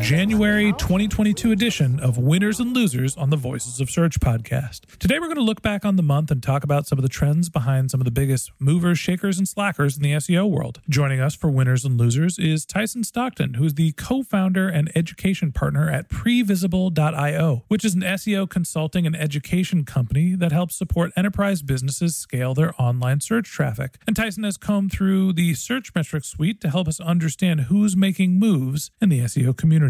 January 2022 edition of Winners and Losers on the Voices of Search podcast. Today we're going to look back on the month and talk about some of the trends behind some of the biggest movers, shakers, and slackers in the SEO world. Joining us for Winners and Losers is Tyson Stockton, who is the co-founder and education partner at Previsible.io, which is an SEO consulting and education company that helps support enterprise businesses scale their online search traffic. And Tyson has combed through the search metrics suite to help us understand who's making moves in the SEO community.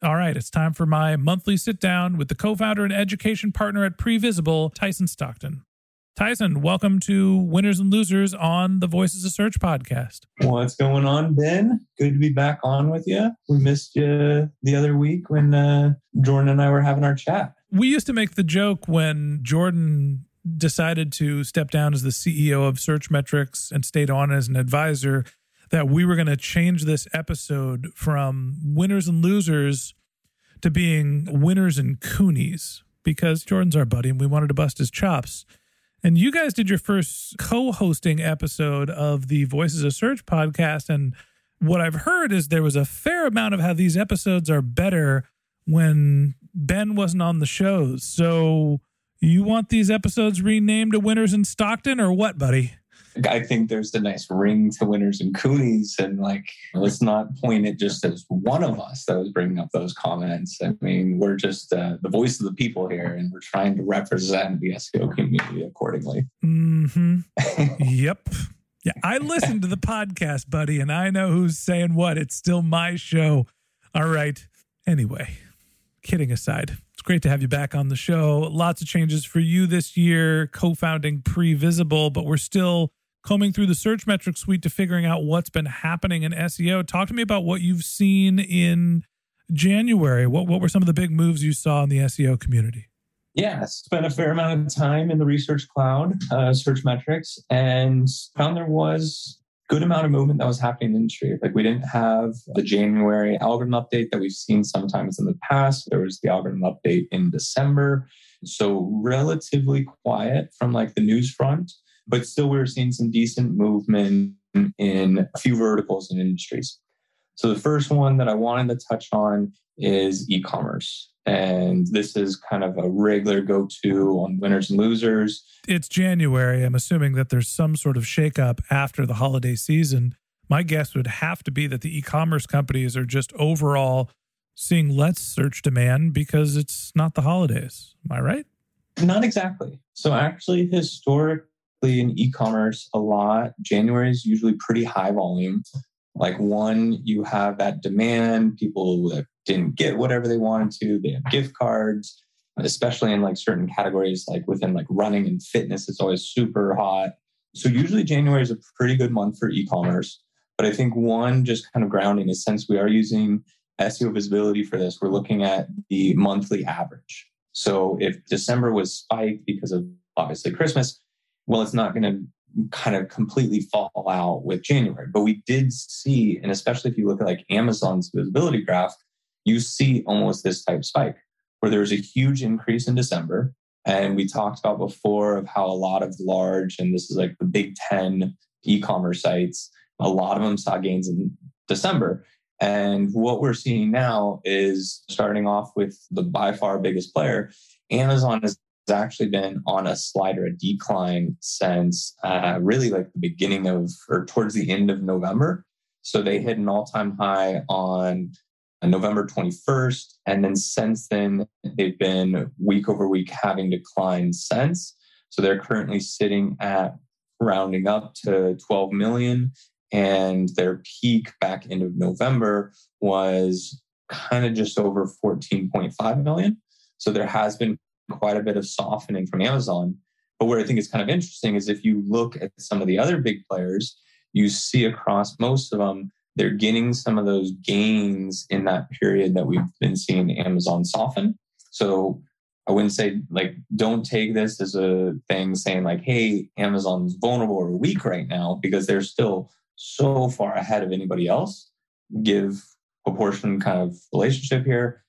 All right, it's time for my monthly sit down with the co-founder and education partner at Previsible, Tyson Stockton. Tyson, welcome to Winners and Losers on the Voices of Search podcast. What's going on, Ben? Good to be back on with you. We missed you the other week when uh, Jordan and I were having our chat. We used to make the joke when Jordan decided to step down as the CEO of Searchmetrics and stayed on as an advisor that we were going to change this episode from winners and losers to being winners and coonies because Jordan's our buddy and we wanted to bust his chops. And you guys did your first co hosting episode of the Voices of Search podcast. And what I've heard is there was a fair amount of how these episodes are better when Ben wasn't on the shows. So you want these episodes renamed to Winners in Stockton or what, buddy? I think there's a nice ring to winners and coonies, and like let's not point it just as one of us that was bringing up those comments. I mean, we're just uh, the voice of the people here, and we're trying to represent the SEO community accordingly. hmm yep. Yeah, I listened to the podcast, buddy, and I know who's saying what. It's still my show. All right. Anyway, kidding aside, it's great to have you back on the show. Lots of changes for you this year, co founding Previsible, but we're still combing through the search metric suite to figuring out what's been happening in SEO. Talk to me about what you've seen in January. What, what were some of the big moves you saw in the SEO community? Yeah, spent a fair amount of time in the Research Cloud, uh, search metrics, and found there was good amount of movement that was happening in the industry. Like we didn't have the January algorithm update that we've seen sometimes in the past. There was the algorithm update in December. So relatively quiet from like the news front, but still we were seeing some decent movement in a few verticals and industries. So the first one that I wanted to touch on is e-commerce. And this is kind of a regular go-to on winners and losers. It's January. I'm assuming that there's some sort of shakeup after the holiday season. My guess would have to be that the e commerce companies are just overall seeing less search demand because it's not the holidays. Am I right? Not exactly. So, actually, historically in e commerce, a lot, January is usually pretty high volume. Like, one, you have that demand, people that didn't get whatever they wanted to, they have gift cards, especially in like certain categories, like within like running and fitness, it's always super hot. So, usually, January is a pretty good month for e commerce. But I think one just kind of grounding is since we are using SEO visibility for this, we're looking at the monthly average. So if December was spiked because of obviously Christmas, well, it's not going to kind of completely fall out with January. But we did see, and especially if you look at like Amazon's visibility graph, you see almost this type spike where there was a huge increase in December. And we talked about before of how a lot of large, and this is like the big 10 e commerce sites, a lot of them saw gains in December. And what we're seeing now is starting off with the by far biggest player, Amazon has actually been on a slide or a decline since uh, really like the beginning of or towards the end of November. So they hit an all time high on November 21st. And then since then, they've been week over week having declined since. So they're currently sitting at rounding up to 12 million and their peak back end of November was kind of just over 14.5 million. So there has been quite a bit of softening from Amazon. But where I think is kind of interesting is if you look at some of the other big players, you see across most of them, they're getting some of those gains in that period that we've been seeing Amazon soften. So I wouldn't say like don't take this as a thing saying like, hey, Amazon's vulnerable or weak right now because they're still so far ahead of anybody else. Give proportion kind of relationship here.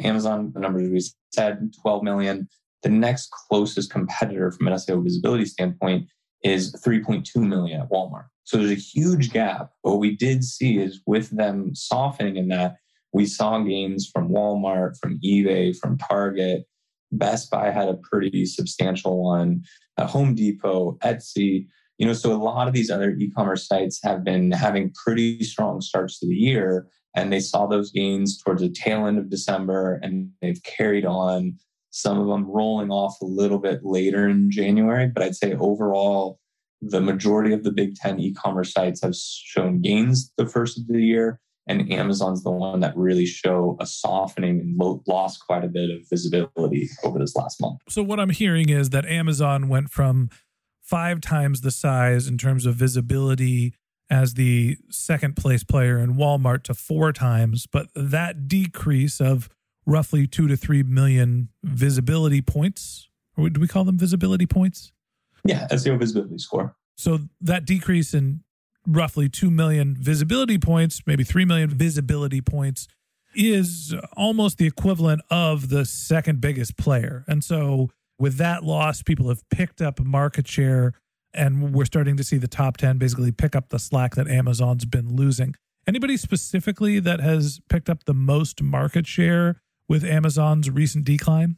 Amazon, the numbers we said, 12 million. The next closest competitor from an SEO visibility standpoint is 3.2 million at Walmart. So there's a huge gap. What we did see is with them softening in that, we saw gains from Walmart, from eBay, from Target. Best Buy had a pretty substantial one. Uh, Home Depot, Etsy, you know, so a lot of these other e-commerce sites have been having pretty strong starts to the year, and they saw those gains towards the tail end of December, and they've carried on. Some of them rolling off a little bit later in January, but I'd say overall, the majority of the Big Ten e-commerce sites have shown gains the first of the year, and Amazon's the one that really show a softening and lost quite a bit of visibility over this last month. So what I'm hearing is that Amazon went from five times the size in terms of visibility as the second place player in Walmart to four times, but that decrease of roughly two to three million visibility points, or do we call them visibility points? Yeah, SEO visibility score. So that decrease in roughly 2 million visibility points, maybe 3 million visibility points, is almost the equivalent of the second biggest player. And so with that loss, people have picked up market share, and we're starting to see the top 10 basically pick up the slack that Amazon's been losing. Anybody specifically that has picked up the most market share with Amazon's recent decline?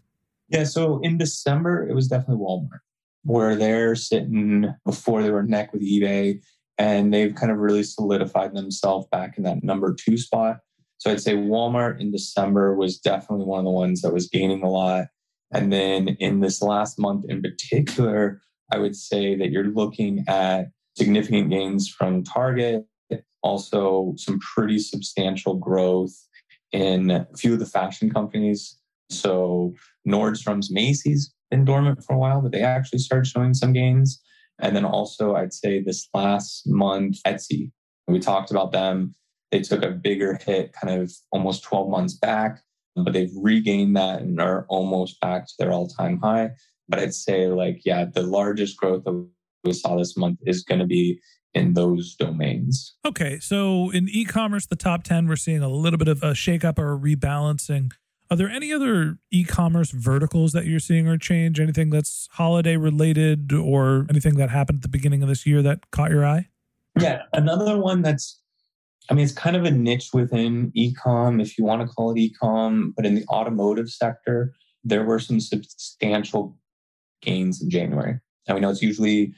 Yeah, so in December, it was definitely Walmart, where they're sitting before they were neck with eBay, and they've kind of really solidified themselves back in that number two spot. So I'd say Walmart in December was definitely one of the ones that was gaining a lot. And then in this last month in particular, I would say that you're looking at significant gains from Target, also some pretty substantial growth in a few of the fashion companies. So Nordstrom's Macy's been dormant for a while, but they actually started showing some gains. And then also, I'd say this last month, Etsy, we talked about them. They took a bigger hit kind of almost 12 months back but they've regained that and are almost back to their all time high. But I'd say, like, yeah, the largest growth that we saw this month is going to be in those domains. Okay. So in e commerce, the top 10, we're seeing a little bit of a shakeup or a rebalancing. Are there any other e commerce verticals that you're seeing or change? Anything that's holiday related or anything that happened at the beginning of this year that caught your eye? Yeah. Another one that's I mean, it's kind of a niche within ecom, if you want to call it ecom, but in the automotive sector, there were some substantial gains in January. And we know it's usually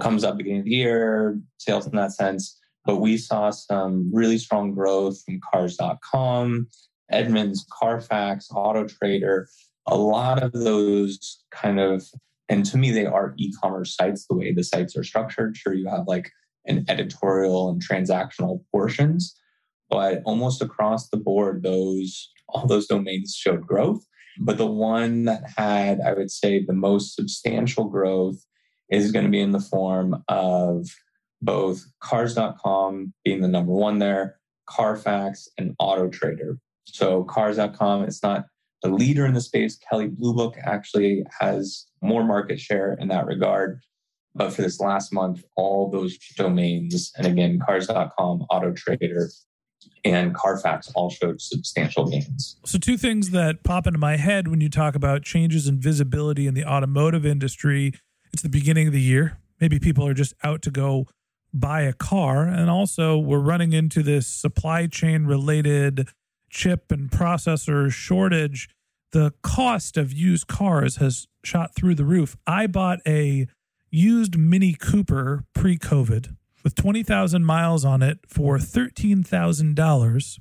comes up beginning of the year, sales in that sense. But we saw some really strong growth from cars.com, Edmunds, Carfax, Auto Trader, a lot of those kind of, and to me, they are e commerce sites the way the sites are structured. Sure, you have like an editorial and transactional portions, but almost across the board, those all those domains showed growth. But the one that had, I would say, the most substantial growth is going to be in the form of both cars.com being the number one there, Carfax, and Auto Trader. So cars.com, it's not the leader in the space. Kelley Blue Book actually has more market share in that regard. But for this last month, all those domains, and again, cars.com, Auto Trader, and Carfax all showed substantial gains. So, two things that pop into my head when you talk about changes in visibility in the automotive industry it's the beginning of the year. Maybe people are just out to go buy a car. And also, we're running into this supply chain related chip and processor shortage. The cost of used cars has shot through the roof. I bought a used Mini Cooper pre COVID with 20,000 miles on it for $13,000.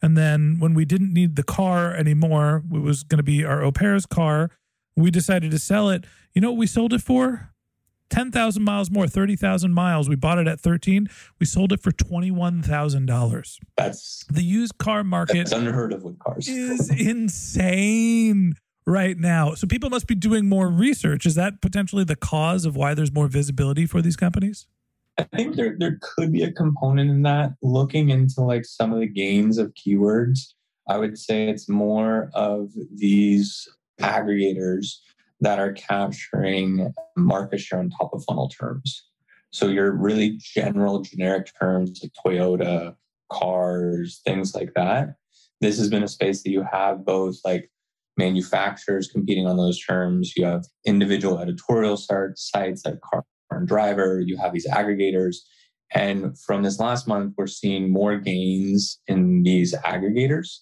And then when we didn't need the car anymore, it was going to be our au pair's car. We decided to sell it. You know what we sold it for? 10,000 miles more, 30,000 miles. We bought it at 13. We sold it for $21,000. That's the used car market. That's unheard of with cars. is insane right now. So people must be doing more research. Is that potentially the cause of why there's more visibility for these companies? I think there there could be a component in that. Looking into like some of the gains of keywords, I would say it's more of these aggregators that are capturing market share on top of funnel terms. So your really general generic terms like Toyota, cars, things like that. This has been a space that you have both like manufacturers competing on those terms. You have individual editorial sites like Car Driver. You have these aggregators. And from this last month, we're seeing more gains in these aggregators.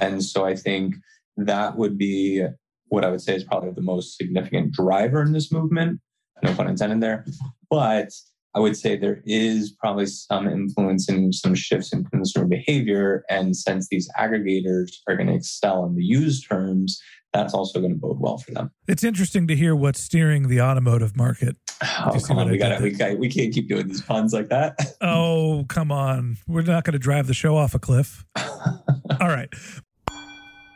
And so I think that would be what I would say is probably the most significant driver in this movement. No pun intended there. But I would say there is probably some influence in some shifts in consumer behavior. And since these aggregators are going to excel in the used terms, that's also going to bode well for them. It's interesting to hear what's steering the automotive market. Oh, come on. We, gotta, we, gotta, we can't keep doing these puns like that. oh, come on. We're not going to drive the show off a cliff. All right.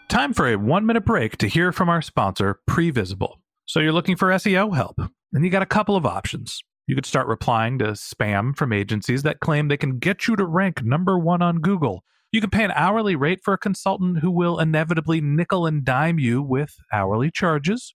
Time for a one minute break to hear from our sponsor, Previsible. So you're looking for SEO help, and you got a couple of options. You could start replying to spam from agencies that claim they can get you to rank number one on Google. You can pay an hourly rate for a consultant who will inevitably nickel and dime you with hourly charges.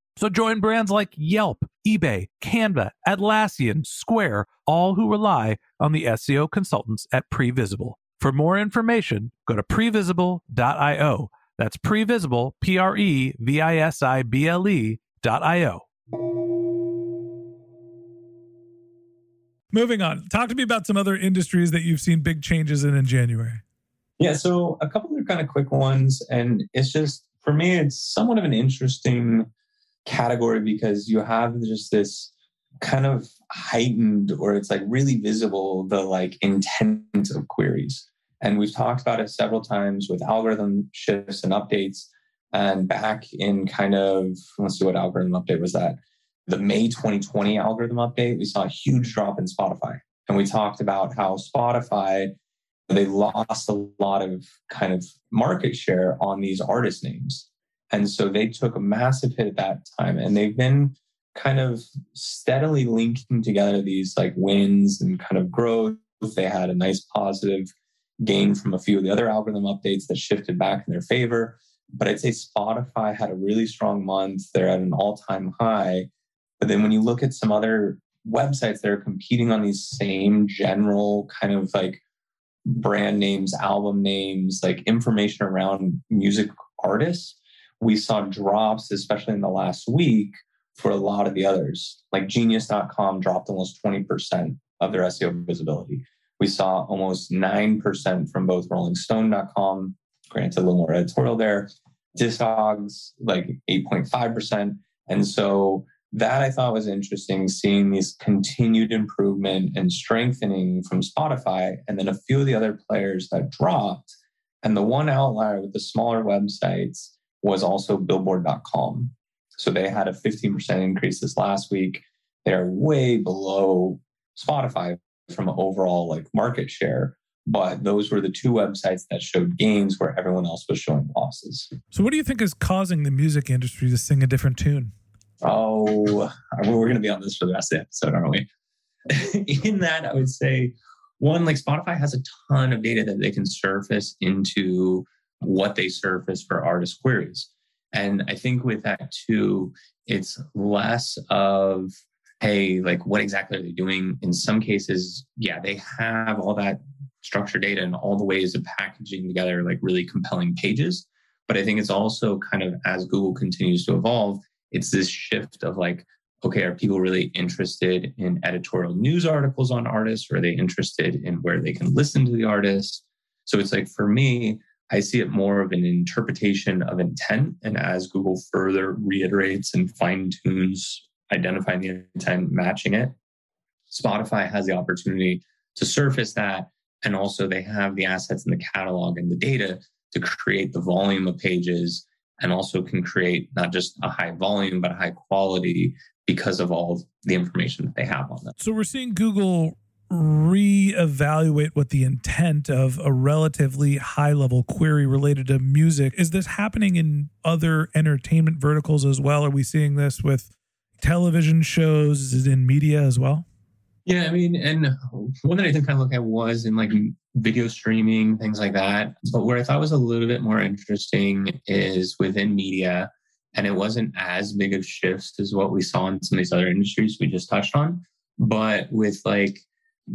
So join brands like Yelp, eBay, Canva, Atlassian, Square, all who rely on the SEO consultants at Previsible. For more information, go to previsible.io that's previsible, P R E V I S I B L E dot I O. Moving on, talk to me about some other industries that you've seen big changes in in January. Yeah, so a couple of kind of quick ones. And it's just, for me, it's somewhat of an interesting category because you have just this kind of heightened or it's like really visible the like intent of queries and we've talked about it several times with algorithm shifts and updates. And back in kind of, let's see what algorithm update was that? The May 2020 algorithm update, we saw a huge drop in Spotify. And we talked about how Spotify, they lost a lot of kind of market share on these artist names. And so they took a massive hit at that time. And they've been kind of steadily linking together these like wins and kind of growth. They had a nice positive gain from a few of the other algorithm updates that shifted back in their favor. But I'd say Spotify had a really strong month. They're at an all time high. But then when you look at some other websites that are competing on these same general kind of like brand names, album names, like information around music artists, we saw drops, especially in the last week, for a lot of the others. Like genius.com dropped almost 20% of their SEO visibility. We saw almost 9% from both rollingstone.com, granted a little more editorial there, Discogs, like 8.5%. And so that I thought was interesting, seeing these continued improvement and strengthening from Spotify, and then a few of the other players that dropped. And the one outlier with the smaller websites was also billboard.com. So they had a 15% increase this last week. They're way below Spotify from an overall like market share. But those were the two websites that showed gains where everyone else was showing losses. So, what do you think is causing the music industry to sing a different tune? Oh, we're going to be on this for the rest of the episode, aren't we? In that, I would say one, like Spotify has a ton of data that they can surface into what they surface for artist queries. And I think with that too, it's less of, hey, like what exactly are they doing? In some cases, yeah, they have all that structured data and all the ways of packaging together like really compelling pages. But I think it's also kind of as Google continues to evolve, it's this shift of like, okay, are people really interested in editorial news articles on artists? Or are they interested in where they can listen to the artist? So it's like for me, I see it more of an interpretation of intent. And as Google further reiterates and fine tunes identifying the intent, matching it, Spotify has the opportunity to surface that. And also, they have the assets in the catalog and the data to create the volume of pages and also can create not just a high volume, but a high quality because of all the information that they have on them. So, we're seeing Google reevaluate what the intent of a relatively high level query related to music. Is this happening in other entertainment verticals as well? Are we seeing this with television shows? Is in media as well? Yeah i mean and one that i did kind of look at was in like video streaming things like that. But where i thought was a little bit more interesting is within media and it wasn't as big of shifts as what we saw in some of these other industries we just touched on. But with like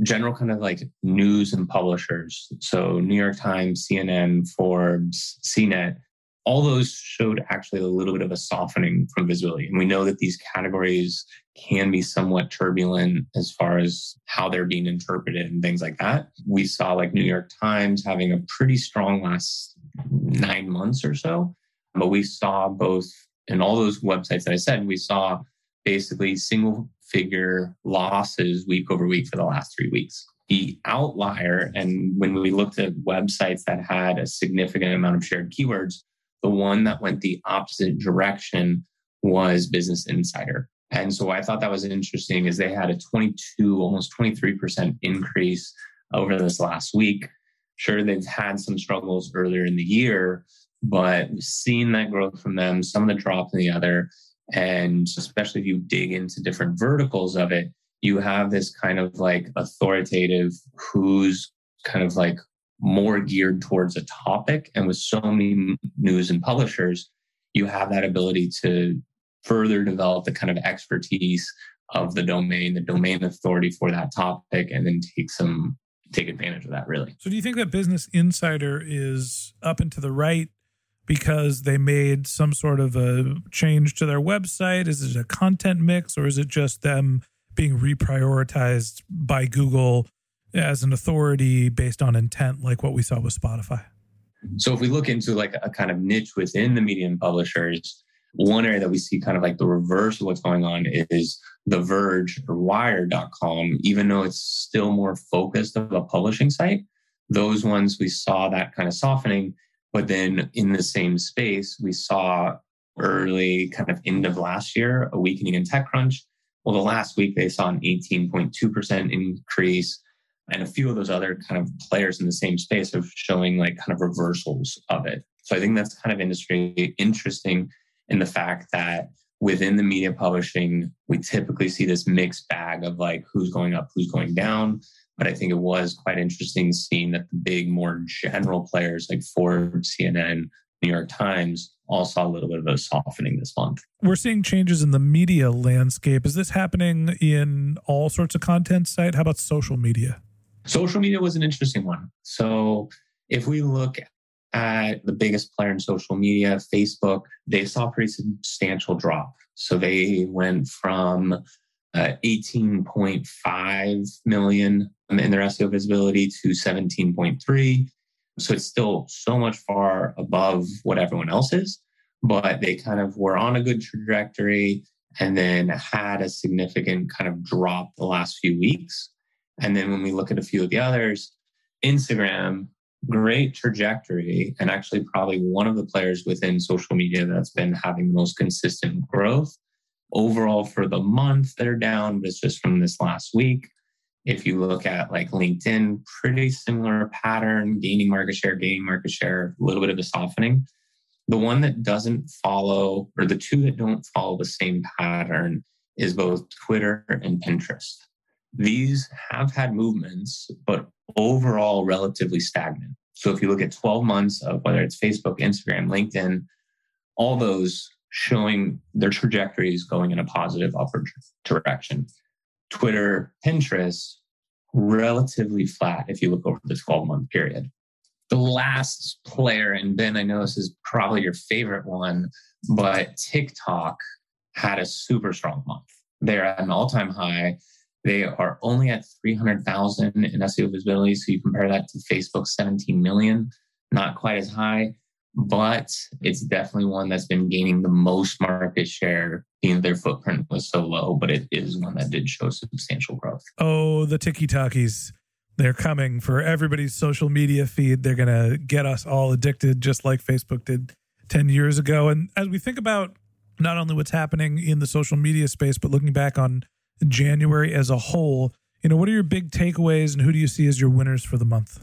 general kind of like news and publishers. So New York Times, CNN, Forbes, CNET, all those showed actually a little bit of a softening from visibility. And we know that these categories can be somewhat turbulent as far as how they're being interpreted and things like that. We saw like New York Times having a pretty strong last nine months or so. But we saw both in all those websites that I said, we saw basically single figure losses week over week for the last three weeks. The outlier, and when we looked at websites that had a significant amount of shared keywords, the one that went the opposite direction was Business Insider. And so I thought that was interesting is they had a 22, almost 23% increase over this last week. Sure, they've had some struggles earlier in the year, but seeing that growth from them, some of the drop in the other, and especially if you dig into different verticals of it, you have this kind of like authoritative who's kind of like more geared towards a topic. And with so many news and publishers, you have that ability to further develop the kind of expertise of the domain, the domain authority for that topic, and then take some take advantage of that really. So do you think that Business Insider is up and to the right because they made some sort of a change to their website? Is it a content mix or is it just them being reprioritized by Google as an authority based on intent, like what we saw with Spotify? So, if we look into like a kind of niche within the medium publishers, one area that we see kind of like the reverse of what's going on is The Verge or Wired.com, even though it's still more focused of a publishing site. Those ones we saw that kind of softening but then in the same space, we saw early kind of end of last year a weakening in TechCrunch. Well, the last week they saw an 18.2% increase. And a few of those other kind of players in the same space are showing like kind of reversals of it. So I think that's kind of industry interesting in the fact that within the media publishing, we typically see this mixed bag of like who's going up, who's going down. But I think it was quite interesting seeing that the big, more general players like Forbes, CNN, New York Times all saw a little bit of a softening this month. We're seeing changes in the media landscape. Is this happening in all sorts of content site? How about social media? Social media was an interesting one. So if we look at the biggest player in social media, Facebook, they saw a pretty substantial drop. So they went from uh, 18.5 million Um, in their SEO visibility to 17.3. So it's still so much far above what everyone else is, but they kind of were on a good trajectory and then had a significant kind of drop the last few weeks. And then when we look at a few of the others, Instagram, great trajectory, and actually probably one of the players within social media that's been having the most consistent growth. Overall, for the month, they're down, but it's just from this last week. If you look at like LinkedIn, pretty similar pattern, gaining market share, gaining market share, a little bit of a softening. The one that doesn't follow, or the two that don't follow the same pattern, is both Twitter and Pinterest. These have had movements, but overall relatively stagnant. So if you look at 12 months of whether it's Facebook, Instagram, LinkedIn, all those showing their trajectories going in a positive upward direction. Twitter, Pinterest, relatively flat if you look over the 12 month period. The last player, and Ben, I know this is probably your favorite one, but TikTok had a super strong month. They're at an all time high. They are only at 300,000 in SEO visibility. So you compare that to Facebook 17 million, not quite as high but it's definitely one that's been gaining the most market share. You their footprint was so low, but it is one that did show substantial growth. Oh, the TikTokies. They're coming for everybody's social media feed. They're going to get us all addicted, just like Facebook did 10 years ago. And as we think about not only what's happening in the social media space, but looking back on January as a whole, you know, what are your big takeaways and who do you see as your winners for the month?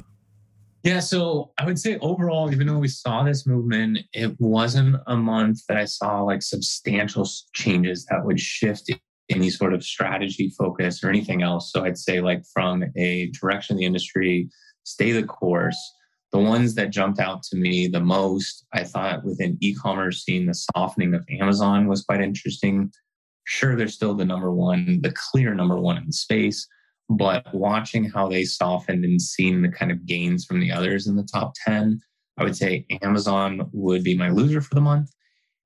Yeah, so I would say overall, even though we saw this movement, it wasn't a month that I saw like substantial changes that would shift any sort of strategy focus or anything else. So I'd say, like, from a direction of the industry, stay the course. The ones that jumped out to me the most, I thought within e commerce, seeing the softening of Amazon was quite interesting. Sure, they're still the number one, the clear number one in the space but watching how they softened and seeing the kind of gains from the others in the top 10, I would say Amazon would be my loser for the month.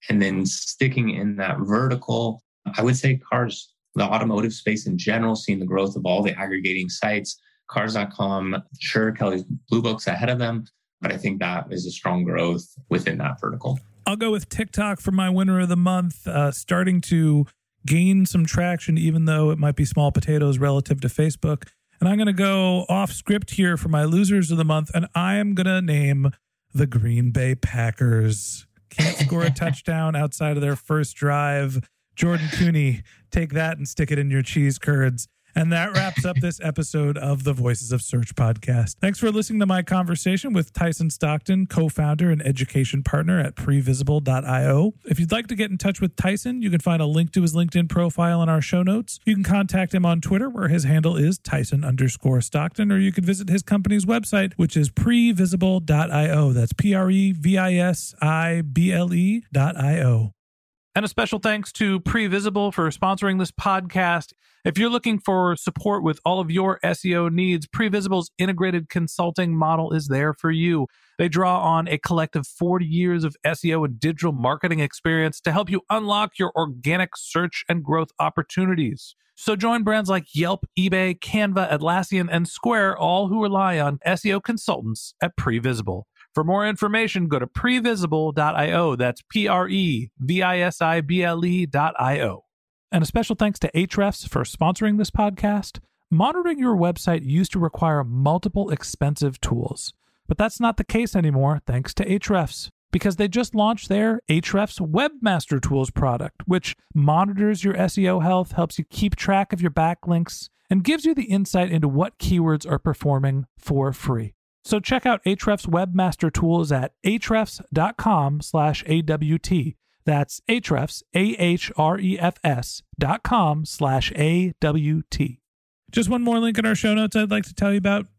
And then sticking in that vertical, I would say cars, the automotive space in general, seeing the growth of all the aggregating sites. Cars.com, sure, Kelley's Blue Book's ahead of them, but I think that is a strong growth within that vertical. I'll go with TikTok for my winner of the month, uh, starting to gain some traction, even though it might be small potatoes relative to Facebook. And I'm going to go off script here for my losers of the month, and I am going to name the Green Bay Packers. Can't score a touchdown outside of their first drive. Jordan Koene, take that and stick it in your cheese curds. And that wraps up this episode of the Voices of Search podcast. Thanks for listening to my conversation with Tyson Stockton, co founder and education partner at previsible.io. If you'd like to get in touch with Tyson, you can find a link to his LinkedIn profile in our show notes. You can contact him on Twitter, where his handle is Tyson underscore Stockton, or you can visit his company's website, which is previsible.io. That's P R E V I S I B L E.io. And a special thanks to Previsible for sponsoring this podcast. If you're looking for support with all of your SEO needs, Previsible's integrated consulting model is there for you. They draw on a collective 40 years of SEO and digital marketing experience to help you unlock your organic search and growth opportunities. So join brands like Yelp, eBay, Canva, Atlassian, and Square, all who rely on SEO consultants at Previsible. For more information, go to previsible.io. That's P R E V I S I B L E.io. And a special thanks to Ahrefs for sponsoring this podcast. Monitoring your website used to require multiple expensive tools, but that's not the case anymore thanks to Ahrefs because they just launched their Ahrefs Webmaster Tools product, which monitors your SEO health, helps you keep track of your backlinks, and gives you the insight into what keywords are performing for free. So check out Ahrefs Webmaster Tools at ahrefs.com slash AWT. That's Ahrefs, A-H-R-E-F-S dot com slash A-W-T. Just one more link in our show notes I'd like to tell you about.